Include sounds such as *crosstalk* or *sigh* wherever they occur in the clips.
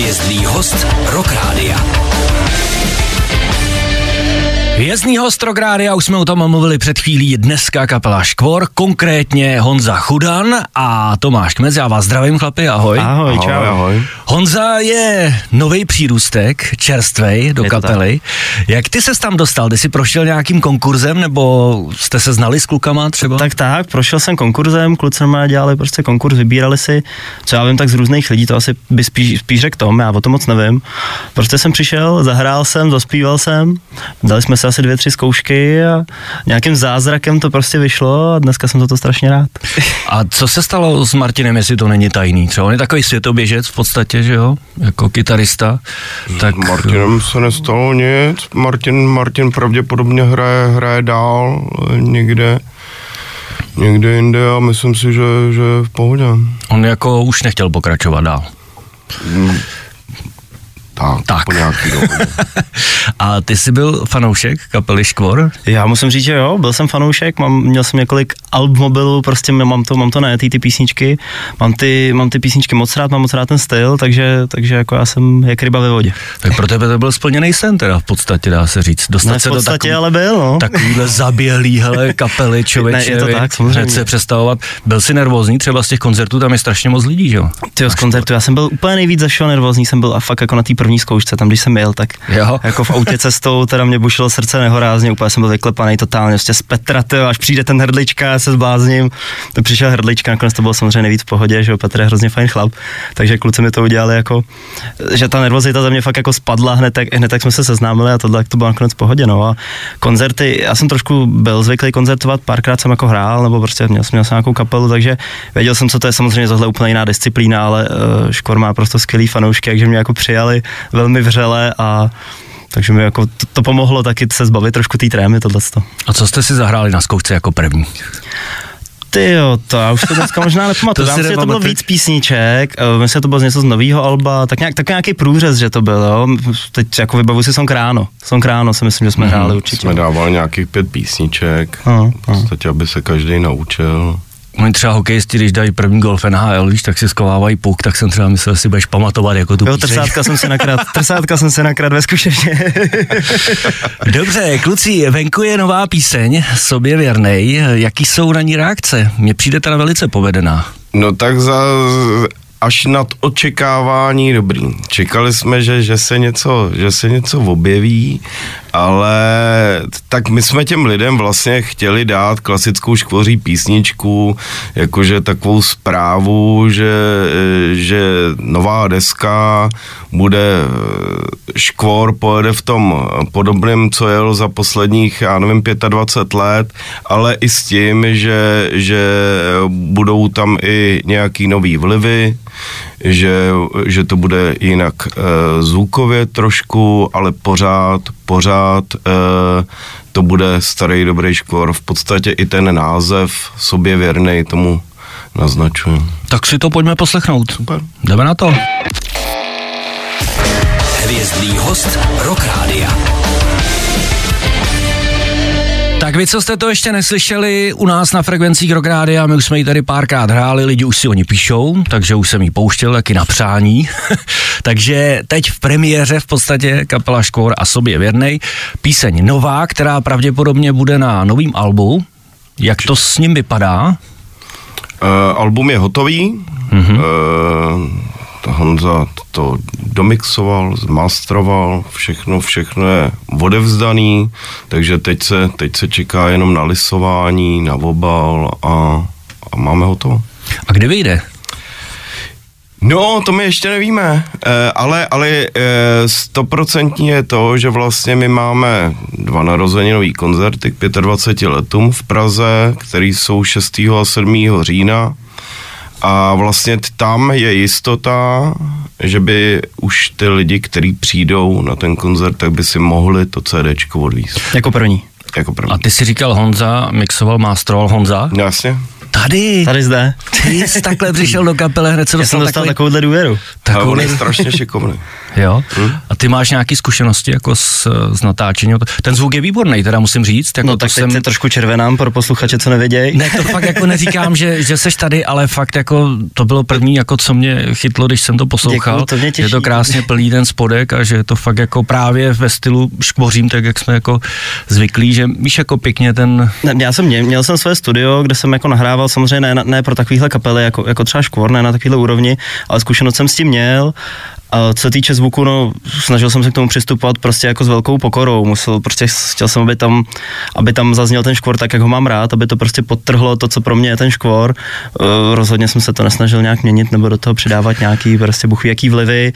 Hvězdný host Rock Rádia. Hvězdný host Rádia, už jsme o tom mluvili před chvílí, dneska kapela Škvor, konkrétně Honza Chudan a Tomáš Kmec, já vás zdravím chlapi, ahoj. Ahoj, čau. Ahoj, ahoj. Honza je nový přírůstek, čerstvej do Je kapely. Jak ty ses tam dostal? Ty jsi prošel nějakým konkurzem, nebo jste se znali s klukama třeba? Tak tak, prošel jsem konkurzem, kluci normálně dělali prostě konkurs, vybírali si, co já vím, tak z různých lidí, to asi by spíš, spíš řekl Tom, já o tom moc nevím. Prostě jsem přišel, zahrál jsem, zaspíval jsem, dali jsme si asi dvě, tři zkoušky a nějakým zázrakem to prostě vyšlo a dneska jsem za to strašně rád. A co se stalo s Martinem, jestli to není tajný? Třeba on je takový světoběžec v podstatě, že jo, jako kytarista. Tak Martinem se nestalo nic. Martin, Martin pravděpodobně hraje, hraje dál eh, někde, někde jinde a myslím si, že, že je v pohodě. on jako už nechtěl pokračovat dál. Tak, Tak. po nějaký. *laughs* A ty jsi byl fanoušek kapely Škvor? Já musím říct, že jo, byl jsem fanoušek, mám, měl jsem několik alb mobilu, prostě mám to, mám to najetý ty písničky, mám ty, mám ty písničky moc rád, mám moc rád ten styl, takže, takže jako já jsem jak ryba ve vodě. Tak pro tebe to byl splněný sen teda v podstatě, dá se říct. Dostat Ne, v se do podstatě takový, ale byl, no. takovýhle zaběhlý hele, kapely člověče. Ne, je to tak, samozřejmě. Se přestavovat. Byl jsi nervózní třeba z těch koncertů, tam je strašně moc lidí, že jo? Ty z koncertu, já jsem byl úplně nejvíc zašel nervózní, jsem byl a fakt jako na té první zkoušce, tam když jsem jel, tak Jo. jako v autě cestou, teda mě bušilo srdce nehorázně, úplně jsem byl vyklepaný totálně, prostě z Petra, tyjo, až přijde ten hrdlička, já se zblázním, to přišel hrdlička, nakonec to bylo samozřejmě nejvíc v pohodě, že jo, Petr je hrozně fajn chlap, takže kluci mi to udělali jako, že ta nervozita ze mě fakt jako spadla hned, tak, hned tak jsme se seznámili a tohle, to bylo nakonec v pohodě, no. A koncerty, já jsem trošku byl zvyklý koncertovat, párkrát jsem jako hrál, nebo prostě měl jsem, měl jsem nějakou kapelu, takže věděl jsem, co to je, samozřejmě tohle úplně jiná disciplína, ale uh, Škor má prostě skvělý fanoušky, takže mě jako přijali velmi vřele a takže mi jako to, to pomohlo taky se zbavit trošku té trémy, tohleto. A co jste si zahráli na zkoušce jako první? Ty jo, to já už to dneska možná nepamatuju. *laughs* Dám si, že to bylo víc písniček, myslím, že to bylo něco z nového alba, tak nějak, tak nějaký průřez, že to bylo. Teď jako vybavu si Song Ráno. Song Ráno si myslím, že jsme hráli určitě. Jsme dávali nějakých pět písniček, No, v podstatě, aby se každý naučil. Oni třeba hokejisti, když dají první gol v NHL, víš, tak si skovávají puk, tak jsem třeba myslel, že si budeš pamatovat jako tu Jo, píseň. trsátka jsem se nakrát, *laughs* trsátka jsem se nakrát ve zkušeně. *laughs* Dobře, kluci, venku je nová píseň, sobě věrnej. Jaký jsou na ní reakce? Mně přijde teda velice povedená. No tak za, až nad očekávání dobrý. Čekali jsme, že, že, se něco, že se něco objeví, ale tak my jsme těm lidem vlastně chtěli dát klasickou škvoří písničku, jakože takovou zprávu, že, že nová deska bude škvor, pojede v tom podobném, co jel za posledních, já nevím, 25 let, ale i s tím, že, že budou tam i nějaký nový vlivy, že, že to bude jinak e, zvukově trošku, ale pořád, pořád e, to bude starý dobrý škvor. V podstatě i ten název sobě věrný tomu naznačuje. Tak si to pojďme poslechnout. Super. Jdeme na to. Hvězdný host Rock Rádia. Tak vy, co jste to ještě neslyšeli, u nás na frekvencích Rock Rádia, my už jsme ji tady párkrát hráli, lidi už si oni píšou, takže už jsem ji pouštěl taky na přání. *laughs* takže teď v premiéře v podstatě kapela Škvor a sobě věrnej. Píseň nová, která pravděpodobně bude na novém albu. Jak to s ním vypadá? Uh, album je hotový. Mm-hmm. Uh, Honza to domixoval, zmastroval, všechno, všechno je odevzdaný, takže teď se, teď se čeká jenom na lisování, na obal a, a máme hotovo. A kdy vyjde? No, to my ještě nevíme, e, ale ale stoprocentně je to, že vlastně my máme dva narozeninový koncerty k 25 letům v Praze, který jsou 6. a 7. října a vlastně tam je jistota, že by už ty lidi, kteří přijdou na ten koncert, tak by si mohli to CDčko odvízt. jako první. Jako první. A ty si říkal Honza, mixoval, mástroval Honza? No, Jasně. Tady. Tady zde. Ty jsi takhle přišel do kapele, hned se Já jsem dostal dostal takový, takovouhle důvěru. On takový, je strašně šikovný. Jo? A ty máš nějaké zkušenosti jako s, s natáčením? Ten zvuk je výborný, teda musím říct. Jako No tak teď jsem... se trošku červenám pro posluchače, co nevědějí. Ne, to fakt jako neříkám, že, že seš tady, ale fakt jako to bylo první, jako co mě chytlo, když jsem to poslouchal. Děkuju, to mě těší. Je to krásně plný ten spodek a že je to fakt jako právě ve stylu škvořím, tak jak jsme jako zvyklí, že víš jako pěkně ten, Ne, já jsem měl, měl jsem své studio, kde jsem jako nahrával samozřejmě ne, ne pro takovýhle kapely, jako, jako třeba Škvor, ne na takovýhle úrovni, ale zkušenost jsem s tím měl. A co se týče zvuku, no, snažil jsem se k tomu přistupovat prostě jako s velkou pokorou. Musel, prostě chtěl jsem, aby tam, aby tam zazněl ten škvor tak, jak ho mám rád, aby to prostě podtrhlo to, co pro mě je ten škvor. Uh, rozhodně jsem se to nesnažil nějak měnit nebo do toho přidávat nějaký prostě buchví, jaký vlivy.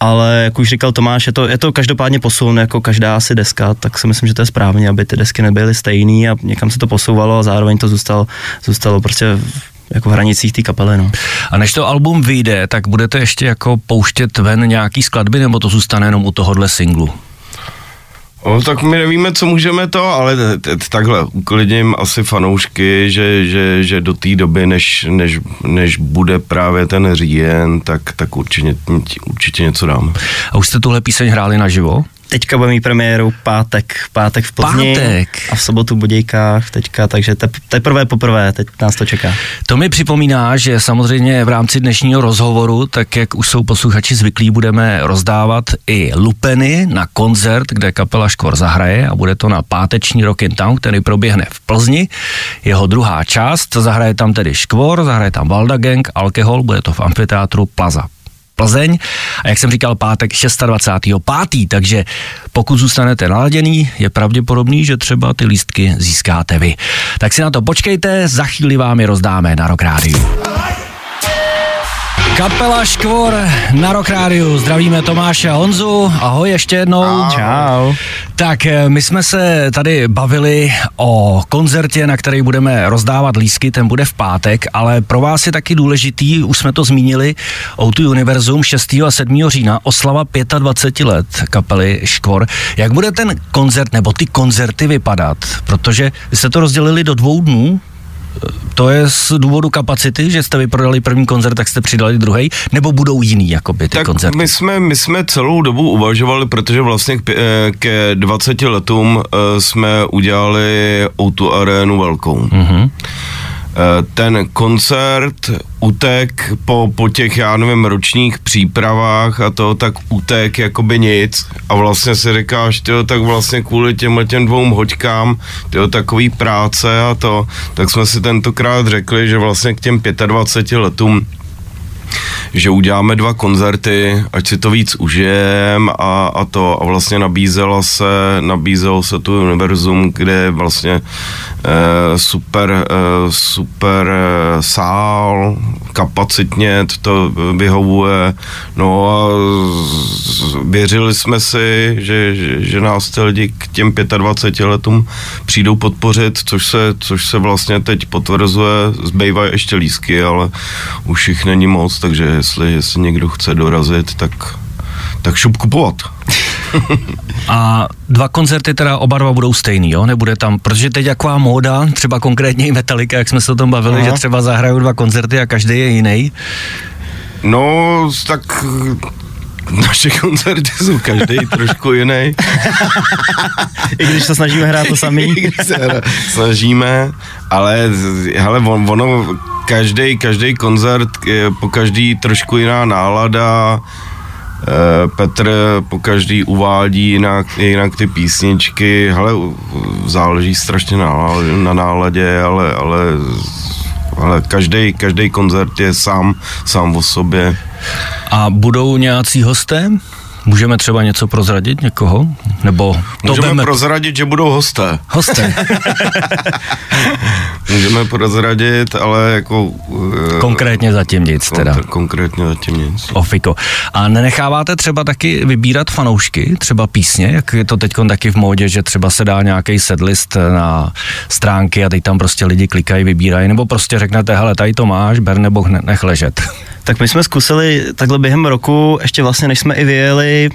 Ale jak už říkal Tomáš, je to, je to každopádně posun, jako každá asi deska, tak si myslím, že to je správně, aby ty desky nebyly stejný a někam se to posouvalo a zároveň to zůstalo, zůstalo prostě jako v hranicích té kapely. No. A než to album vyjde, tak budete ještě jako pouštět ven nějaký skladby, nebo to zůstane jenom u tohohle singlu? O, tak my nevíme, co můžeme to, ale takhle uklidním asi fanoušky, že, že, že do té doby, než, než, než bude právě ten říjen, tak, tak určitě, určitě něco dáme. A už jste tuhle píseň hráli naživo? Teďka bude mít premiéru pátek, pátek v Plzni Pátek. a v sobotu v Budějkách teďka, takže tep, teprve poprvé, teď nás to čeká. To mi připomíná, že samozřejmě v rámci dnešního rozhovoru, tak jak už jsou posluchači zvyklí, budeme rozdávat i lupeny na koncert, kde kapela Škvor zahraje a bude to na páteční Rock in Town, který proběhne v Plzni. Jeho druhá část, zahraje tam tedy Škvor, zahraje tam Valda Gang, Alkohol, bude to v amfiteátru Plaza. Plzeň a jak jsem říkal, pátek 26.5. Takže pokud zůstanete naladěný, je pravděpodobný, že třeba ty lístky získáte vy. Tak si na to počkejte, za chvíli vám je rozdáme na Rock Rádiu. Kapela Škvor na Rock Rádiu. Zdravíme Tomáše a Honzu. Ahoj ještě jednou. Čau. Tak eh, my jsme se tady bavili o koncertě, na který budeme rozdávat lísky, ten bude v pátek, ale pro vás je taky důležitý, už jsme to zmínili, O2 Univerzum 6. a 7. října, oslava 25 let kapely Škvor. Jak bude ten koncert nebo ty koncerty vypadat? Protože vy jste to rozdělili do dvou dnů, to je z důvodu kapacity, že jste vyprodali první koncert, tak jste přidali druhý, nebo budou jiný jakoby ty tak koncerty? my jsme, my jsme celou dobu uvažovali, protože vlastně k, eh, ke 20 letům eh, jsme udělali O2 arénu velkou. Mhm. Eh, ten koncert utek po, po těch, já nevím, ročních přípravách a to, tak utek jakoby nic. A vlastně si říkáš, tyjo, tak vlastně kvůli těm těm dvou hoďkám, tyjo, takový práce a to, tak jsme si tentokrát řekli, že vlastně k těm 25 letům že uděláme dva koncerty, ať si to víc užijem a, a to. A vlastně nabízela se, nabízelo se tu univerzum, kde vlastně e, super, e, super e, sál, kapacitně to vyhovuje, no a věřili jsme si, že, že, že nás ty lidi k těm 25 letům přijdou podpořit, což se, což se vlastně teď potvrzuje, zbývají ještě lísky, ale už jich není moc, takže jestli, jestli někdo chce dorazit, tak, tak šup kupovat. *laughs* A dva koncerty teda oba dva budou stejný, jo? Nebude tam, protože teď taková móda, třeba konkrétně i Metallica, jak jsme se o tom bavili, Aha. že třeba zahrajou dva koncerty a každý je jiný. No, tak naše koncerty jsou každý *laughs* trošku jiný. I když se snažíme hrát to samý. *laughs* Když se hra- snažíme, ale hele, on, ono, každý, každý koncert, je po každý trošku jiná nálada, Eh, Petr po každý uvádí jinak, jinak ty písničky, hele, záleží strašně na, na náladě, ale, ale, ale každý, každý koncert je sám, sám o sobě. A budou nějací hosté? Můžeme třeba něco prozradit někoho? Nebo to Můžeme budeme prozradit, že budou hosté. hosté? *laughs* Můžeme prozradit, ale jako... eh, Konkrétně zatím nic teda. Kon- konkrétně zatím nic. Ofiko. A nenecháváte třeba taky vybírat fanoušky, třeba písně, jak je to teď taky v módě, že třeba se dá nějaký setlist na stránky a teď tam prostě lidi klikají, vybírají, nebo prostě řeknete, hele, tady to máš, ber nebo ne- nech ležet. Tak my jsme zkusili takhle během roku, ještě vlastně než jsme i vyjeli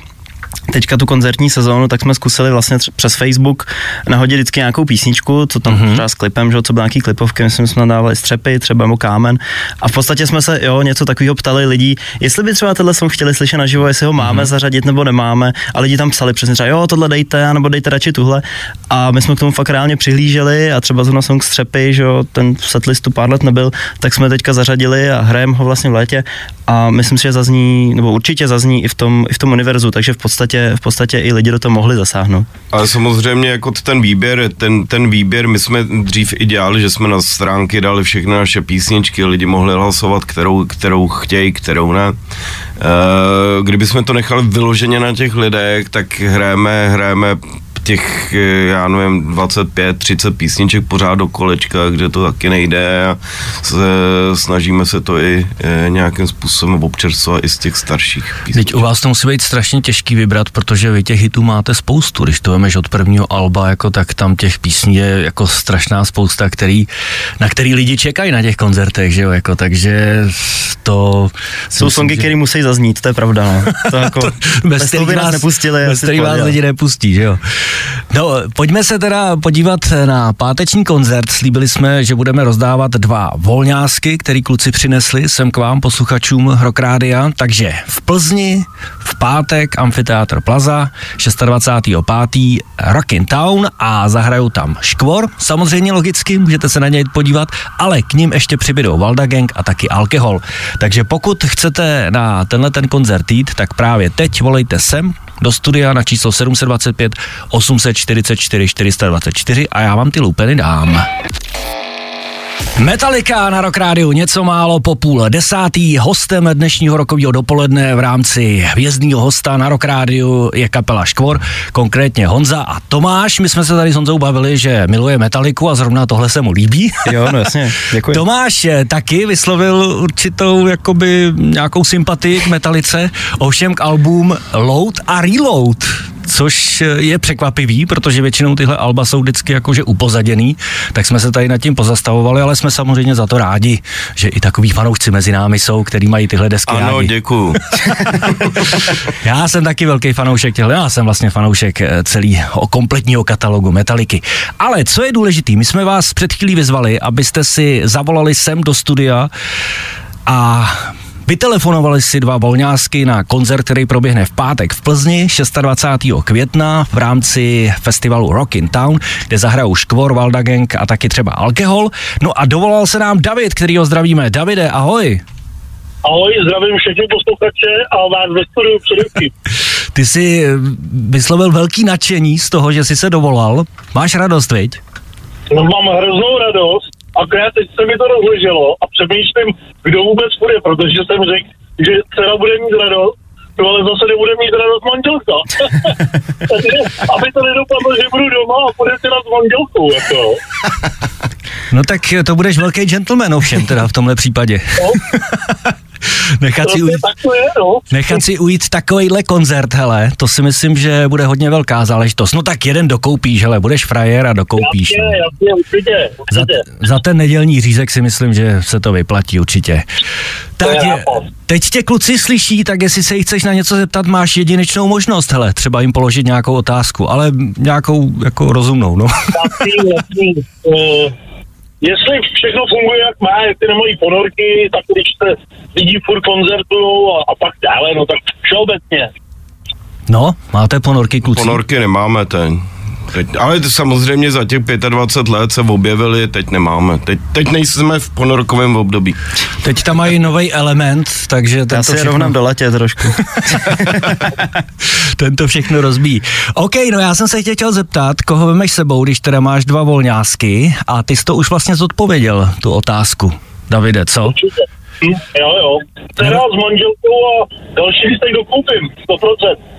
teďka tu koncertní sezónu, tak jsme zkusili vlastně tř- přes Facebook nahodit vždycky nějakou písničku, co tam mm-hmm. třeba s klipem, že co byly nějaký klipovky, myslím, jsme dávali střepy, třeba nebo kámen. A v podstatě jsme se, jo, něco takového ptali lidí, jestli by třeba tenhle song chtěli slyšet naživo, jestli ho máme mm-hmm. zařadit nebo nemáme. A lidi tam psali přesně třeba, jo, tohle dejte, nebo dejte radši tuhle. A my jsme k tomu fakt reálně přihlíželi a třeba zrovna song střepy, že jo, ten v setlistu pár let nebyl, tak jsme teďka zařadili a hrajeme ho vlastně v létě a myslím si, že zazní, nebo určitě zazní i v tom, i v tom univerzu, takže v podstatě, v podstatě i lidi do toho mohli zasáhnout. Ale samozřejmě jako ten výběr, ten, ten výběr, my jsme dřív i dělali, že jsme na stránky dali všechny naše písničky, lidi mohli hlasovat, kterou, kterou chtějí, kterou ne. Eh, Kdyby jsme to nechali vyloženě na těch lidech, tak hrajeme, hrajeme těch, eh, já nevím, 25, 30 písniček pořád do kolečka, kde to taky nejde a se, snažíme se to i e, nějakým způsobem občerstvovat i z těch starších písniček. Teď u vás to musí být strašně těžký vybrat, protože vy těch hitů máte spoustu. Když to vemeš od prvního alba, jako, tak tam těch písní je jako strašná spousta, který, na který lidi čekají na těch koncertech, že jo, jako, takže to... Jsou songy, které musí zaznít, to je pravda, no. To *laughs* jako, to, bez, bez by nás nepustili. Bez který vás lidi nepustí, že jo. No, pojďme se teda podívat na páteční koncert. Slíbili jsme, že budeme rozdávat dva volňásky, který kluci přinesli sem k vám, posluchačům Rockrádia. Takže v Plzni v pátek Amfiteátr Plaza 26.5. Rockin' Town a zahrajou tam Škvor, samozřejmě logicky, můžete se na něj podívat, ale k ním ještě přibydou Valda Gang a taky Alkohol. Takže pokud chcete na tenhle ten koncert jít, tak právě teď volejte sem do studia na číslo 725 844 424 a já vám ty lupeny dám. Metallica na Rock Rádiu, něco málo po půl desátý. Hostem dnešního rokového dopoledne v rámci hvězdního hosta na Rock Rádiu je kapela Škvor, konkrétně Honza a Tomáš. My jsme se tady s Honzou bavili, že miluje Metaliku a zrovna tohle se mu líbí. Jo, no jasně, děkuji. *laughs* Tomáš taky vyslovil určitou jakoby nějakou sympatii k Metalice, ovšem k album Load a Reload což je překvapivý, protože většinou tyhle alba jsou vždycky jakože upozaděný, tak jsme se tady nad tím pozastavovali, ale jsme samozřejmě za to rádi, že i takový fanoušci mezi námi jsou, který mají tyhle desky Ano, rádi. děkuju. *laughs* já jsem taky velký fanoušek těchto, já jsem vlastně fanoušek eh, celého kompletního katalogu Metaliky. Ale co je důležitý, my jsme vás před chvílí vyzvali, abyste si zavolali sem do studia a Vytelefonovali si dva volňásky na koncert, který proběhne v pátek v Plzni 26. května v rámci festivalu Rock in Town, kde zahrajou Škvor, Valda Gang a taky třeba Alkohol. No a dovolal se nám David, který ho zdravíme. Davide, ahoj. Ahoj, zdravím všechny posluchače a vás ve studiu především. *laughs* Ty jsi vyslovil velký nadšení z toho, že jsi se dovolal. Máš radost, viď? No mám hroznou radost, akorát teď se mi to rozleželo a přemýšlím, kdo vůbec bude, protože jsem řekl, že dcera bude mít radost, no ale zase nebude mít radost manželka. Takže, *laughs* aby to nedopadlo, že budu doma a bude si s manželkou, jako. No tak to budeš velký gentleman ovšem teda v tomhle případě. No. *laughs* nechat, si ujít, tak to je, no. nechat si ujít takovejhle koncert, hele, to si myslím, že bude hodně velká záležitost. No tak jeden dokoupíš, hele, budeš frajer a dokoupíš. Jasně, no. jasně, určitě, Za, určitě. za ten nedělní řízek si myslím, že se to vyplatí určitě. Tak je teď tě kluci slyší, tak jestli se jich chceš na něco zeptat, máš jedinečnou možnost, hele, třeba jim položit nějakou otázku, ale nějakou jako rozumnou, no. Jasný, jasný. *laughs* Jestli všechno funguje, jak má, jestli nemají ponorky, tak když se lidi furt koncertují a, a pak dále, no tak všeobecně. No, máte ponorky, kluci? Ponorky nemáme teď. Teď. Ale to samozřejmě za těch 25 let se objevily, teď nemáme. Teď, teď nejsme v ponorkovém období. Teď tam mají nový element, takže Já tento si je všechno, rovnám do letě trošku. *laughs* tento všechno rozbíjí. OK, no já jsem se tě chtěl zeptat, koho vemeš sebou, když teda máš dva volňásky a ty jsi to už vlastně zodpověděl, tu otázku. Davide, co? Určitě. Hm, jo, jo. Teda s manželkou a další lístek dokoupím, 100%.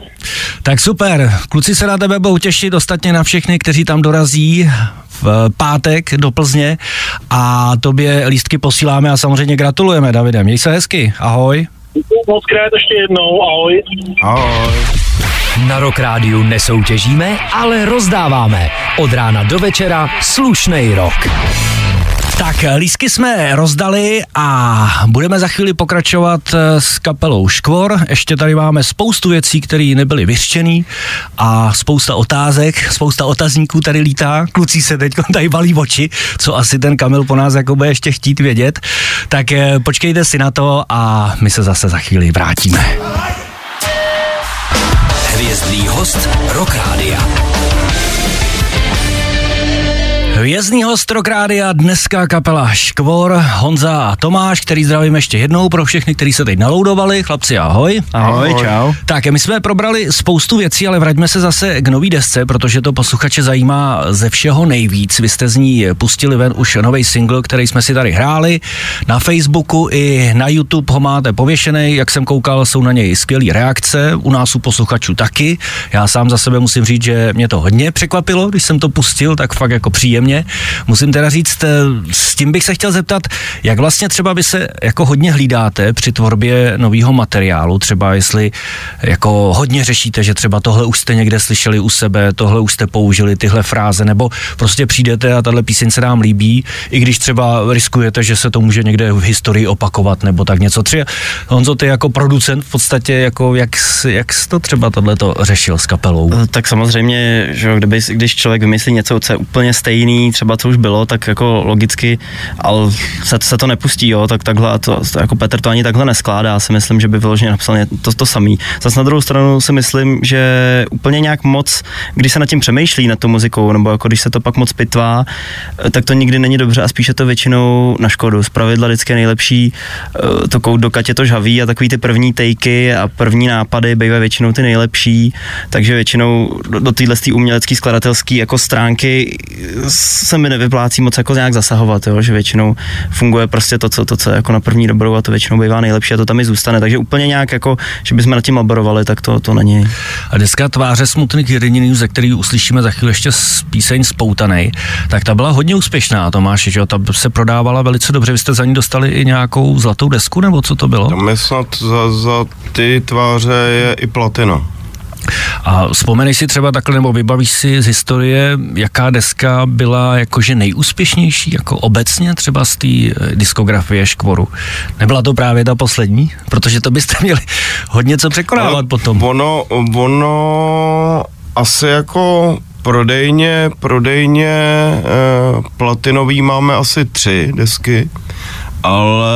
Tak super, kluci se na tebe budou těšit, ostatně na všechny, kteří tam dorazí v pátek do Plzně a tobě lístky posíláme a samozřejmě gratulujeme, Davide. Měj se hezky, ahoj. Děkuji moc krát ještě jednou, ahoj. Ahoj. Na Rock Rádiu nesoutěžíme, ale rozdáváme. Od rána do večera slušnej rok. Tak, lísky jsme rozdali a budeme za chvíli pokračovat eh, s kapelou Škvor. Ještě tady máme spoustu věcí, které nebyly vyřčený a spousta otázek, spousta otazníků tady lítá. Kluci se teď tady balí oči, co asi ten Kamil po nás jako bude ještě chtít vědět. Tak eh, počkejte si na to a my se zase za chvíli vrátíme. Hvězdný host Rock. Hvězdný host Rádia, dneska kapela Škvor, Honza a Tomáš, který zdravím ještě jednou pro všechny, kteří se teď naloudovali. Chlapci, ahoj. Ahoj, Ahoj. čau. Tak, my jsme probrali spoustu věcí, ale vraťme se zase k nový desce, protože to posluchače zajímá ze všeho nejvíc. Vy jste z ní pustili ven už nový single, který jsme si tady hráli. Na Facebooku i na YouTube ho máte pověšený. Jak jsem koukal, jsou na něj skvělé reakce. U nás u posluchačů taky. Já sám za sebe musím říct, že mě to hodně překvapilo, když jsem to pustil, tak fakt jako příjemně. Musím teda říct, eh, s tím bych se chtěl zeptat, jak vlastně třeba vy se jako hodně hlídáte při tvorbě nového materiálu, třeba jestli jako hodně řešíte, že třeba tohle už jste někde slyšeli u sebe, tohle už jste použili, tyhle fráze, nebo prostě přijdete a tahle píseň se nám líbí, i když třeba riskujete, že se to může někde v historii opakovat, nebo tak něco. Třeba Honzo, ty jako producent v podstatě, jako jak, jak jsi to třeba tohleto řešil s kapelou? Eh, Tak samozřejmě, že kdyby, když člověk vymyslí něco, co je úplně stejný, třeba co už bylo, tak jako logicky, ale se, se to nepustí, jo, tak takhle, to, jako Petr to ani takhle neskládá, já si myslím, že by vyloženě napsal to, to samý. Zase na druhou stranu si myslím, že úplně nějak moc, když se nad tím přemýšlí, nad tou muzikou, nebo jako když se to pak moc pitvá, tak to nikdy není dobře a spíše to většinou na škodu. Z pravidla vždycky je nejlepší eh, to kout do katě to žhaví a takový ty první tejky a první nápady bývají většinou ty nejlepší, takže většinou do, do téhle umělecké skladatelské jako stránky se mi nevyplácí moc jako nějak zasahovat, jo? že většinou funguje prostě to, co, to, co je jako na první dobrou a to většinou bývá nejlepší a to tam i zůstane, takže úplně nějak jako, že bychom nad tím laborovali, tak to, to není. A dneska tváře smutných jedininů, ze který uslyšíme za chvíli ještě z píseň Spoutanej, tak ta byla hodně úspěšná, Tomáši, že jo? Ta se prodávala velice dobře. Vy jste za ní dostali i nějakou zlatou desku, nebo co to bylo? Tam je snad za, za ty tváře je i platina. A vzpomeneš si třeba takhle, nebo vybavíš si z historie, jaká deska byla jakože nejúspěšnější, jako obecně třeba z té eh, diskografie Škvoru. Nebyla to právě ta poslední? Protože to byste *laughs* měli hodně co překonávat Ale potom. Ono, ono asi jako prodejně, prodejně eh, platinový máme asi tři desky, ale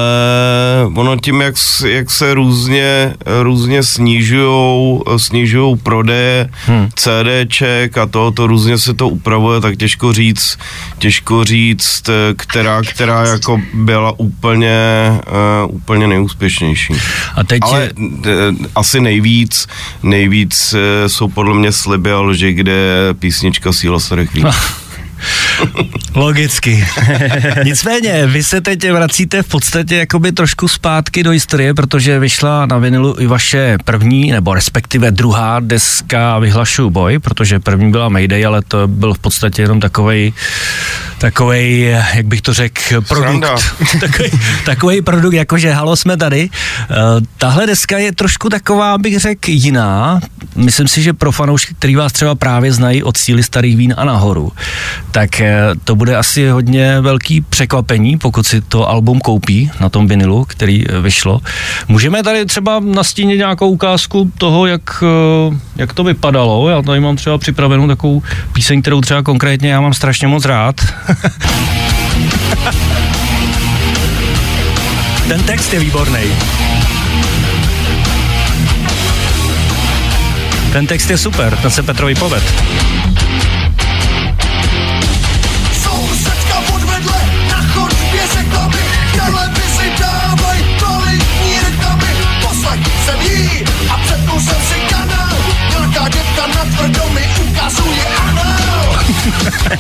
ono tím, jak, jak se různě, různě snižujou, snižujou prodeje hmm. CDček a to, to různě se to upravuje, tak těžko říct, těžko říct, eh, která, která jako byla úplně, uh, úplně nejúspěšnější. A teď Ale d, asi nejvíc, nejvíc eh, jsou podle mě sliby a lži, kde je písnička Síla starých vín. *laughs* *laughs* Logicky. *laughs* Nicméně, vy se teď vracíte v podstatě jakoby trošku zpátky do historie, protože vyšla na vinilu i vaše první, nebo respektive druhá deska Vyhlašuju boj, protože první byla Mayday, ale to byl v podstatě jenom takovej, takovej, jak bych to řekl, produkt. takový, *laughs* takový produkt, jakože halo, jsme tady. Uh, tahle deska je trošku taková, bych řekl, jiná. Myslím si, že pro fanoušky, který vás třeba právě znají od síly starých vín a nahoru, tak eh, to bude asi hodně velký překvapení, pokud si to album koupí na tom vinilu, který eh, vyšlo. Můžeme tady třeba nastínit nějakou ukázku toho, jak, eh, jak to vypadalo. Já tady mám třeba připravenou takovou píseň, kterou třeba konkrétně já mám strašně moc rád. *laughs* Ten text je výborný. Ten text je super, ten se Petrovi poved. *laughs*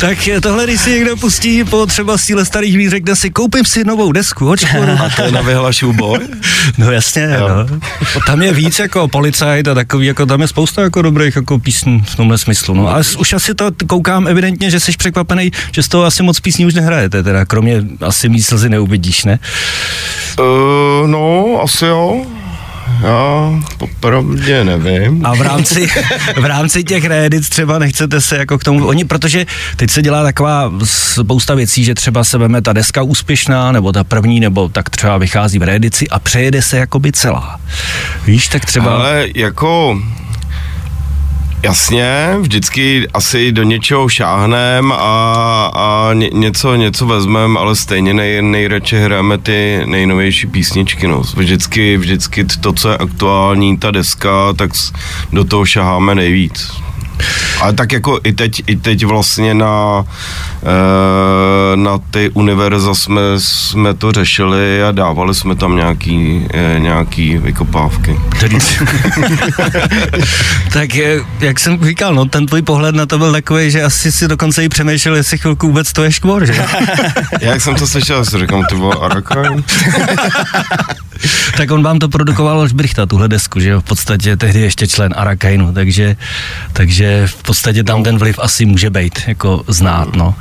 Tak tohle, když si někdo pustí po třeba síle starých vín, řekne si, koupím si novou desku, očkoru. A to je na vyhlašu boj? *laughs* No jasně, no. Tam je víc jako policajt a takový, jako tam je spousta jako dobrých jako písní v tomhle smyslu. No. Ale s- už asi to koukám evidentně, že jsi překvapený, že z toho asi moc písní už nehrajete, teda kromě asi mý slzy neuvidíš, ne? Uh, no, asi jo. Já popravdě nevím. A v rámci, v rámci těch reedic třeba nechcete se jako k tomu, oni, protože teď se dělá taková spousta věcí, že třeba se veme ta deska úspěšná, nebo ta první, nebo tak třeba vychází v reedici a přejede se jakoby celá. Víš, tak třeba... Ale jako Jasně, vždycky asi do něčeho šáhnem a, a ně, něco, něco vezmem, ale stejně nej, nejradši hrajeme ty nejnovější písničky, no. Vždycky, vždycky to, co je aktuální, ta deska, tak do toho šaháme nejvíc. Ale tak jako i teď, i teď vlastně na, e, na ty univerza jsme, jsme to řešili a dávali jsme tam nějaký, e, nějaký vykopávky. *laughs* Tak je, jak jsem říkal, no ten tvůj pohled na to byl takový, že asi si dokonce i přemýšlel, jestli chvilku vůbec to je škvor, že? *laughs* Jak jsem to slyšel, si říkám, ty vole, Arakan? *laughs* tak on vám to produkoval až Brichta, tuhle desku, že jo, v podstatě tehdy ještě člen Arakainu, takže, takže v podstatě tam ten vliv asi může být, jako znát, no.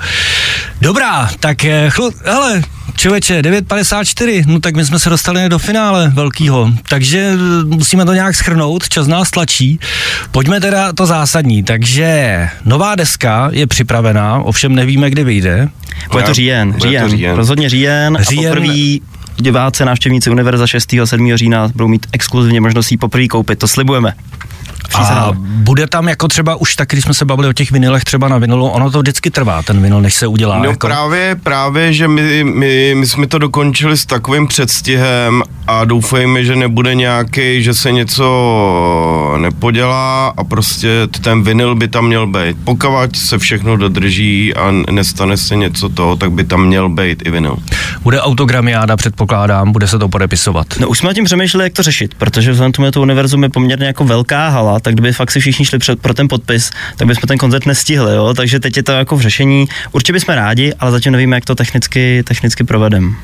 Dobrá, tak eh, chlu, hele, člověče, 9.54, no tak my jsme se dostali do finále velkýho, takže eh, musíme to nějak schrnout, čas nás tlačí. Pojďme teda to zásadní, takže nová deska je připravená, ovšem nevíme, kdy vyjde. Bude to říjen, Bude to říjen, říjen. rozhodně říjen, Říjen. a poprvé diváci, návštěvníci Univerza 6. a 7. října budou mít exkluzivně možnost ji poprvé koupit, to slibujeme. A bude tam jako třeba už tak, když jsme se bavili o těch vinilech třeba na vinilu, ono to vždycky trvá, ten vinil, než se udělá. No jako. právě, právě, že my, my, my jsme to dokončili s takovým předstihem a doufejme, že nebude nějaký, že se něco nepodělá a prostě ten vinyl by tam měl být. Pokud se všechno dodrží a nestane se něco toho, tak by tam měl být i vinyl. Bude autogramiáda, předpokládám, bude se to podepisovat. No už jsme nad tím přemýšleli, jak to řešit, protože vzhledem k tomu, že to univerzum je poměrně jako velká hala, tak kdyby fakt si všichni šli před, pro ten podpis, tak bychom ten koncert nestihli, jo? takže teď je to jako v řešení. Určitě bychom rádi, ale zatím nevíme, jak to technicky, technicky provedem.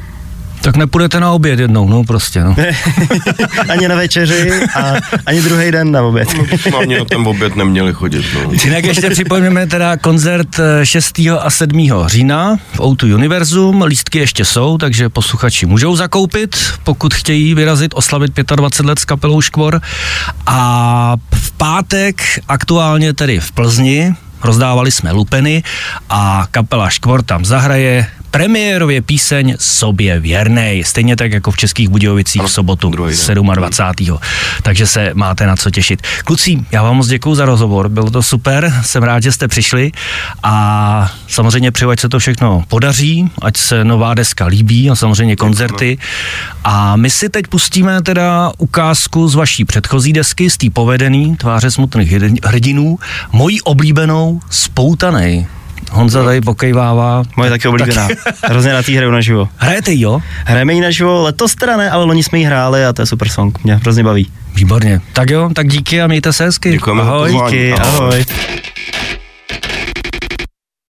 Tak nepůjdete na oběd jednou, no prostě, no. *laughs* ani na večeři a ani druhý den na oběd. Hlavně na ten oběd neměli chodit. No. Jinak ještě připomněme teda koncert eh, 6. a 7. října v O2 Univerzum. Lístky ještě jsou, takže posluchači můžou zakoupit, pokud chtějí vyrazit, oslavit 25 let s kapelou Škvor. A v pátek aktuálně tedy v Plzni rozdávali jsme lupeny a kapela Škvor tam zahraje premiérově píseň Sobě věrnej, stejně tak jako v Českých Budějovicích v sobotu druhý den. 27. Takže se máte na co těšit. Kluci, já vám moc děkuji za rozhovor, bylo to super, jsem rád, že jste přišli a samozřejmě přeju, ať se to všechno podaří, ať se nová deska líbí a samozřejmě koncerty. A my si teď pustíme teda ukázku z vaší předchozí desky, z té povedený Tváře smutných hrdi- hrdinů, mojí oblíbenou Spoutanej. Honza tady pokejvává. Moje taky oblíbená. *laughs* Hrozně na tý hraju naživo. Hrajete jo? Hrajeme ji naživo, letos teda ne, ale loni jsme ji hráli a to je super song, mě hrozně baví. Výborně. Tak jo, tak díky a mějte se hezky. Děkujeme za Ahoj. pozvání. Díky, Ahoj. ahoj.